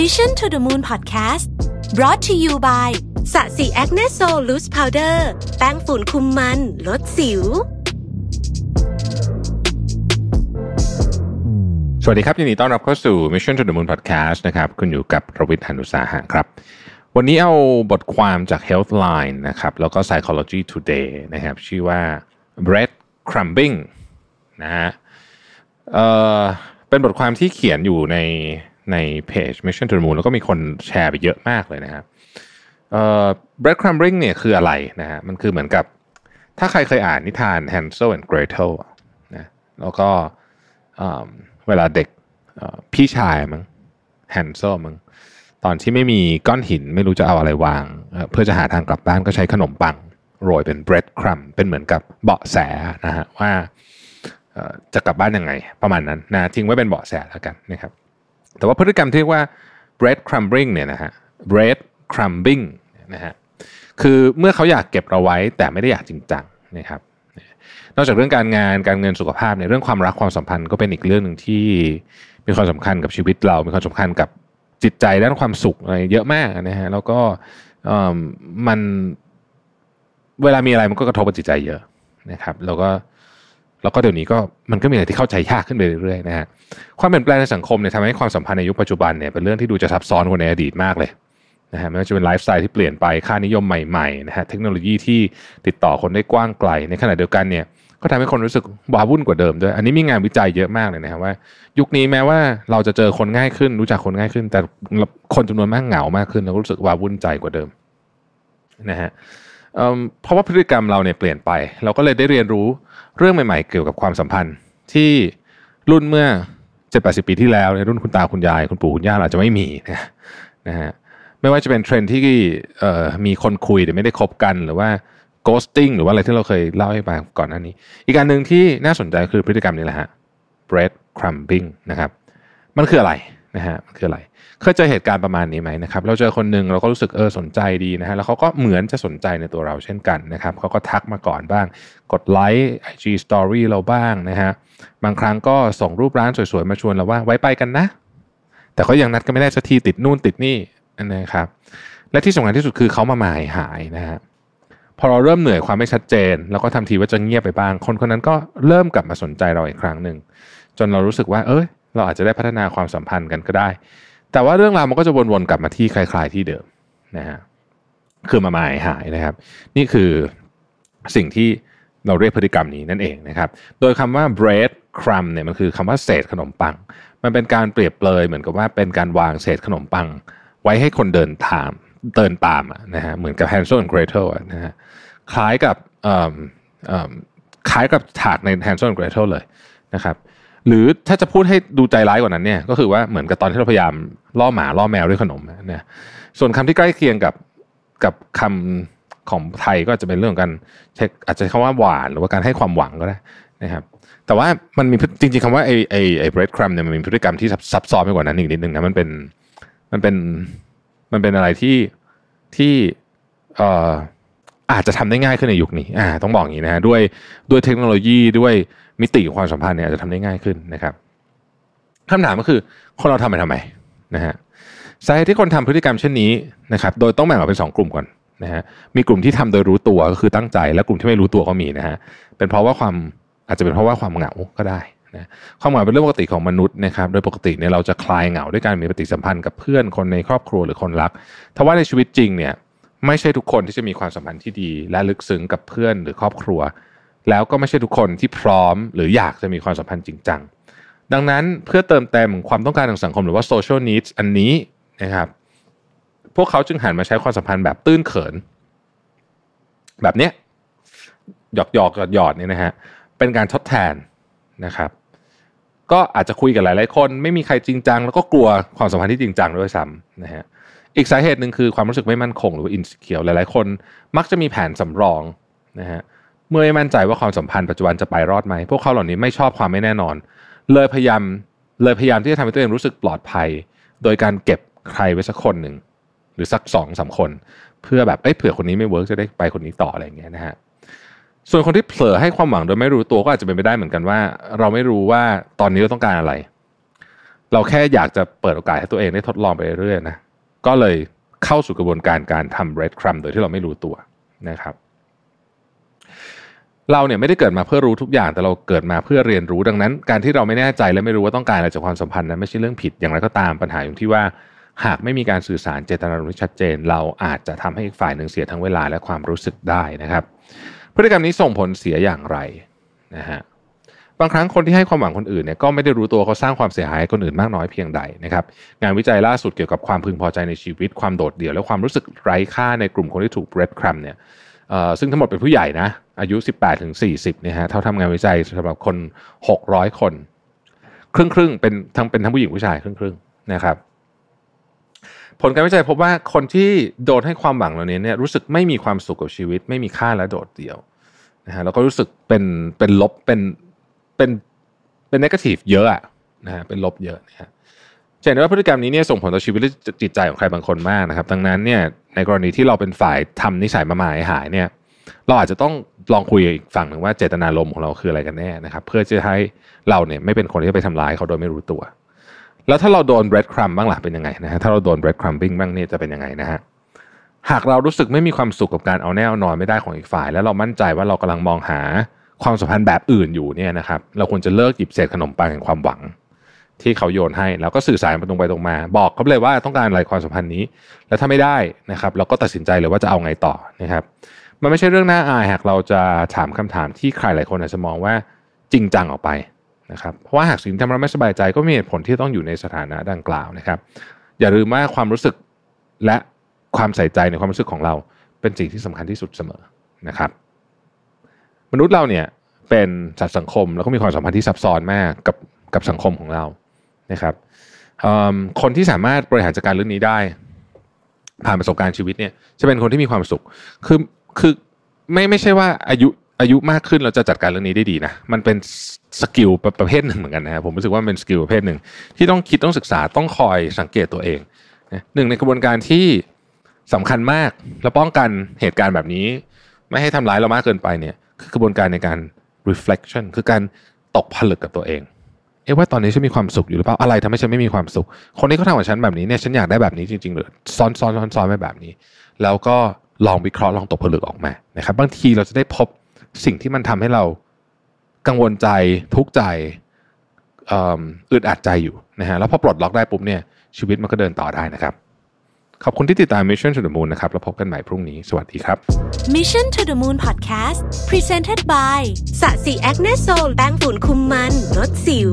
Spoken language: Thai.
Mission to the Moon Podcast brought to you by Sasi Acne Sol Loose Powder แป้งฝุ่นคุมมัน ลดสิว สวัสดีครับยินดีต้อนรับเข้าสู่ Mission to the Moon Podcast นะครับ คุณอยู่กับรวิศ หาญอุตสาหะครับ วันนี้เอาบทความจาก Healthline นะครับ แล้วก็ Psychology Today นะครับ ชื่อว่า breadcrumbing นะฮะเอ่อเป็นบทความที่เขียนอยู่ใน ในเพจ Mission to the Moon แล้วก็มีคนแชร์ไปเยอะมากเลยนะครับเอ่อ bread crumbing เนี่ยคืออะไรนะฮะมันคือเหมือนกับ ถ้าใครเคยอ่านนิทาน Hansel and Gretel นะแล้วก็อ่าเวลาเด็กพี่ชายมั้ง Hansel มั้งตอนที่ไม่มีก้อนหินไม่รู้จะเอาอะไรวาง เพื่อจะหาทางกลับบ้านก็ใช้ขนมปังโรยเป็น bread crumb เป็นเหมือนกับเบาะแสนะฮะว่าจะกลับบ้านยังไง ประมาณนั้นนะทิ้งไว้เป็นเบาะแสแล้วกันนะครับ แต่ว่าพฤติกรรมที่เรียกว่า bread crumbing เนี่ยนะฮะ bread crumbing นะฮะคือเมื่อเขาอยากเก็บเราไว้แต่ไม่ได้อยากจริงจังนะครับนอกจากเรื่องการงานการเงินสุขภาพเนี่ยเรื่องความรักความสัมพันธ์ก็เป็นอีกเรื่องหนึ่งที่มีความสำคัญกับชีวิตเรา มีความสำคัญกับจิตใจด้านความสุขอะไรเยอะมากนะฮะแล้วก็มันเวลามีอะไรมันก็กระทบกับจิตใจเยอะนะครับ แล้วก็ แล้วก็เดี๋ยวนี้ก็มันก็มีอะไรที่เข้าใจยากขึ้นไปเรื่อยๆนะฮะความเปลี่ยนแปลงในสังคมเนี่ยทำให้ความสัมพันธ์ในยุคปัจจุบันเนี่ยเป็นเรื่องที่ดูจะซับซ้อนกว่าในอดีตมากเลยนะฮะไม่ว่าจะเป็นไลฟ์สไตล์ที่เปลี่ยนไปค่านิยมใหม่ๆนะฮะเทคโนโลยีที่ติดต่อคนได้กว้างไกล ในขณะเดียวกันเนี่ยก็ทำให้คนรู้สึกว้าวุ่นกว่าเดิมด้วย อันนี้มีงานวิจัยเยอะมากเลยนะครับว่า ยุคนี้แม้ว่าเราจะเจอคนง่ายขึ้น รู้จักคนง่ายขึ้น แต่คนจำนวนมากเหงามากขึ้นแล้วก็รู้สึกว้าวุ่นใจกว่าเดิมนะฮะ เพราะว่าพฤติกรรมเราเนี่ยเปลี่ยนไป เราก็เลยได้เรียนรู้เรื่องใหม่ๆ เกี่ยวกับความสัมพันธ์ ที่รุ่นเมื่อเจ็ดแปดสิบปีที่แล้วในรุ่นคุณตาคุณยาย คุณปู่คุณย่าเราจะไม่มีนะนะฮะไม่ว่าจะเป็นเทรนที่มีคนคุยแต่ไม่ได้คบกันหรือว่า ghosting หรือว่าอะไรที่เราเคยเล่าให้ฟังก่อนหน้านี้ อีกการหนึ่งที่น่าสนใจคือพฤติกรรมนี้แหละฮะ bread crumbing นะครับ มันคืออะไร นะฮะคืออะไร เคยเจอเหตุการณ์ประมาณนี้ไหมนะครับ เราเจอคนหนึ่งเราก็รู้สึกเออสนใจดีนะฮะแล้วเขาก็เหมือนจะสนใจในตัวเราเช่นกันนะครับเขาก็ทักมาก่อนบ้าง กดไลค์ IG Story เราบ้างนะฮะบางครั้งก็ส่งรูปร้านสวยๆมาชวนเราว่าไว้ไปกันนะ แต่ก็ยังนัดกันไม่ได้สักทีติดนู่นติดนี่นะครับ และที่สำคัญที่สุดคือเขามาหมายหายนะฮะพอเราเริ่มเหนื่อยความไม่ชัดเจน แล้วก็ทำทีว่าจะเงียบไปบ้าง คนคนนั้นก็เริ่มกลับมาสนใจเราอีกครั้งหนึ่งจนเรารู้สึกว่า เอ้ย เราอาจจะได้พัฒนาความสัมพันธ์กันก็ได้ แต่ว่าเรื่องราวมันก็จะวนๆกลับมาที่คล้ายๆที่เดิมนะฮะคือมาหมายหายนะครับ นี่คือสิ่งที่เราเรียกพฤติกรรมนี้นั่นเองนะครับ โดยคำว่า bread crumb เนี่ยมันคือคำว่าเศษขนมปัง มันเป็นการเปรียบเปรยเหมือนกับว่าเป็นการวางเศษขนมปัง ไว้ให้คนเดินตามเดินตามะนะฮะเหมือนกับ Hansel and Gretel นะฮะคล้ายกับคล้ายกับถาดใน Hansel and Gretel เลยนะครับ หรือถ้าจะพูดให้ดูใจร้ายกว่านั้นเนี่ย ก็คือว่าเหมือนกับตอนที่เราพยายามล่อหมาล่อแมวด้วยขนมนะส่วนคำที่ใกล้เคียงกับกับคำของไทยก็จจะเป็นเรื่องการใช้อาจจะใช้คำว่าหวานหรือว่าการให้ความหวังก็ได้นะครับ แต่ว่ามันมีจริงๆคำว่าไอ้ไอ้ไอ้ bread crumb เนี่ยมันมีพฤติกรรมที่ซับซับซ้อนไปกว่านั้นอีกนิดนึงนะมันเป็นมันเป็นมันเป็นอะไรที่ที่เอ่อ อาจจะทำได้ง่ายขึ้นในยุคนี้อ่าต้องบอกอย่างนี้นะฮะด้วยด้วยเทคโนโลยีด้วยมิติของความสัมพันธ์เนี่ยอาจจะทำได้ง่ายขึ้นนะครับคำถามก็คือคนเราทำไปทำไมนะฮะสาเหตุที่คนทำพฤติกรรมเช่นนี้นะครับโดยต้องแบ่งออกเป็นสองกลุ่มก่อนนะฮะมีกลุ่มที่ทำโดยรู้ตัวก็คือตั้งใจ และกลุ่มที่ไม่รู้ตัวก็มีนะฮะเป็นเพราะว่าความอาจจะเป็นเพราะว่าความเหงาก็ได้นะความเหงาเป็นเรื่องปกติของมนุษย์นะครับโดยปกติเนี่ยเราจะคลายเหงาด้วยการมีปฏิสัมพันธ์กับเพื่อนคนในครอบครัวหรือคนรักทว่าในชีวิตจริงเนี่ย ไม่ใช่ทุกคนที่จะมีความสัมพันธ์ที่ดี และลึกซึ้งกับเพื่อนหรือครอบครัว แล้วก็ไม่ใช่ทุกคนที่พร้อม หรืออยากจะมีความสัมพันธ์จริงจังดังนั้นเพื่อเติมเต็มความต้องการทางสังคมหรือว่า social needs อันนี้นะครับ พวกเขาจึงหันมาใช้ความสัมพันธ์แบบตื้นเขิน แบบเนี้ยหยอกหยอกหยอดหยอดเนี่ยนะฮะเป็นการทดแทนนะครับ ก็อาจจะคุยกับหลายๆคน ไม่มีใครจริงจัง แล้วก็กลัวความสัมพันธ์ที่จริงจังด้วยซ้ำนะฮะ อีกสาเหตุหนึ่งคือความรู้สึกไม่มั่นคงหรือว่าอินสิเคียวหลายๆ คนมักจะมีแผนสำรองนะฮะเมื่อไม่มั่นใจว่าความสัมพันธ์ปัจจุบันจะไปรอดไหมพวกเขาเหล่านี้ไม่ชอบความไม่แน่นอน เลยพยายามเลยพยายามที่จะทำให้ตัวเองรู้สึกปลอดภัย โดยการเก็บใครไว้สักคนหนึ่งหรือสักสองสามคน เพื่อแบบเอ้ยเผื่อคนนี้ไม่เวิร์กจะได้ไปคนนี้ต่ออะไรอย่างเงี้ยนะฮะส่วนคนที่เผลอให้ความหวังโดยไม่รู้ตัวก็อาจจะเป็นไปได้เหมือนกันว่า เราไม่รู้ว่าตอนนี้เราต้องการอะไร เราแค่อยากจะเปิดโอกาสให้ตัวเองได้ทดลองไปเรื่อยๆนะ ก็เลยเข้าสู่กระบวนการการทำ red crumb โดยที่เราไม่รู้ตัวนะครับ เราเนี่ยไม่ได้เกิดมาเพื่อรู้ทุกอย่างแต่เราเกิดมาเพื่อเรียนรู้ดังนั้น การที่เราไม่แน่ใจและไม่รู้ว่าต้องการอะไรจากความสัมพันธ์นั้นไม่ใช่เรื่องผิดอย่างไรก็ตามปัญหาอยู่ที่ว่า หากไม่มีการสื่อสารเจตนารมณ์ที่ชัดเจน เราอาจจะทำให้อีกฝ่ายหนึ่งเสียทั้งเวลาและความรู้สึกได้นะครับ พฤติกรรมนี้ส่งผลเสียอย่างไรนะฮะ บางครั้งคนที่ให้ความหวังคนอื่นเนี่ยก็ไม่ได้รู้ตัวเขาสร้างความเสียหายคนอื่นมากน้อยเพียงใดนะครับงานวิจัยล่าสุดเกี่ยวกับความพึงพอใจในชีวิตความโดดเดี่ยวและความรู้สึกไร้ค่าในกลุ่มคนที่ถูกเบรดครัมเนี่ยซึ่งทั้งหมดเป็นผู้ใหญ่นะอายุ 18ถึงเนี่ยฮะเท่าทำงานวิจัยสำหรับคน 600 คน ครึ่งครึ่งเป็นทั้งเป็นทั้งผู้หญิงผู้ชายครึ่งครึ่งนะครับผลการวิจัยพบว่าคนที่โดนให้ความหวังเหล่านี้เนี่ยรู้สึกไม่มีความสุขกับชีวิต ไม่มีค่าและโดดเดี่ยวนะฮะแล้วก็รู้สึกเป็นเป็นลบเป็น เป็นเป็นนกาทีฟเยอะอะนะฮะเป็นลบเยอะนะฮะจะเห็นว่าพฤติกรรมนี้เนี่ยส่งผลต่อชีวิตและจิตใจของใครบางคนมากนะครับ ดังนั้นเนี่ยในกรณีที่เราเป็นฝ่ายทำนิสัยมาหมายหายเนี่ย เราอาจจะต้องลองคุยอีกฝั่งหนึ่งว่าเจตนารมณ์ของเราคืออะไรกันแน่นะครับ เพื่อจะให้เราเนี่ยไม่เป็นคนที่ไปทำร้ายเขาโดยไม่รู้ตัว แล้วถ้าเราโดน bread crumb บ้างล่ะเป็นยังไงนะฮะถ้าเราโดน bread crumbing บ้างเนี่ยจะเป็นยังไงนะฮะหากเรารู้สึกไม่มีความสุขกับการเอาแน่เอานอนไม่ได้ของอีกฝ่าย แล้วเรามั่นใจว่าเรากำลังมองหา ความสัมพันธ์แบบอื่นอยู่เนี่ยนะครับ เราควรจะเลิกหยิบเศษขนมปังแห่งความหวัง ที่เขาโยนให้แล้วก็สื่อสารไปตรงไปตรงมา บอกเขาเลยว่าต้องการอะไรความสัมพันธ์นี้ แล้วถ้าไม่ได้นะครับ เราก็ตัดสินใจเลยว่าจะเอาไงต่อนะครับ มันไม่ใช่เรื่องน่าอายหากเราจะถามคำถามที่ใครหลายคนอาจจะมองว่าจริงจังออกไปนะครับเพราะว่าหากสิ่งที่ทำเราไม่สบายใจก็มีเหตุผลที่ต้องอยู่ในสถานะดังกล่าวนะครับ อย่าลืมว่าความรู้สึกและความใส่ใจในความรู้สึกของเราเป็นสิ่งที่สำคัญที่สุดเสมอนะครับ มนุษย์เราเนี่ยเป็นสัตว์สังคมแล้วก็มีความสัมพันธ์ที่ซับซ้อนมากกับกับสังคมของเรานะครับคนที่สามารถบริหารจัดการเรื่องนี้ได้ ผ่านประสบการณ์ชีวิตเนี่ยจะเป็นคนที่มีความสุข คือคือไม่ไม่ใช่ว่าอายุอายุมากขึ้นเราจะจัดการเรื่องนี้ได้ดีนะมันเป็น skill ประเภทหนึ่งเหมือนกันนะครับผมรู้สึกว่าเป็น skill ประเภทหนึ่งที่ต้องคิดต้องศึกษาต้องคอยสังเกตตัวเองหนึ่งในกระบวนการที่สำคัญมากและป้องกันเหตุการณ์แบบนี้ ไม่ให้ทำร้ายเรามากเกินไปเนี่ย คือกระบวนการในการ reflection คือการตกผลึกกับตัวเอง เอ๊ะว่าตอนนี้ฉันมีความสุขอยู่หรือเปล่า อะไรทำให้ฉันไม่มีความสุข คนนี้เขาทำกับฉันแบบนี้เนี่ย ฉันอยากได้แบบนี้จริงๆหรือซ้อนซ้อนซ้อนซ้อนไปแบบนี้ แล้วก็ลองวิเคราะห์ลองตกผลึกออกมา นะครับ บางทีเราจะได้พบสิ่งที่มันทำให้เรากังวลใจทุกข์ใจอึดอัดใจอยู่นะฮะ แล้วพอปลดล็อกได้ปุ๊บเนี่ยชีวิตมันก็เดินต่อได้นะครับ ขอบคุณที่ติดตาม Mission to the Moon นะครับ แล้วพบกันใหม่พรุ่งนี้ สวัสดีครับ Mission to the Moon Podcast Presented by Sasi Acne Sol แป้งฝุ่นคุมมันลดสิว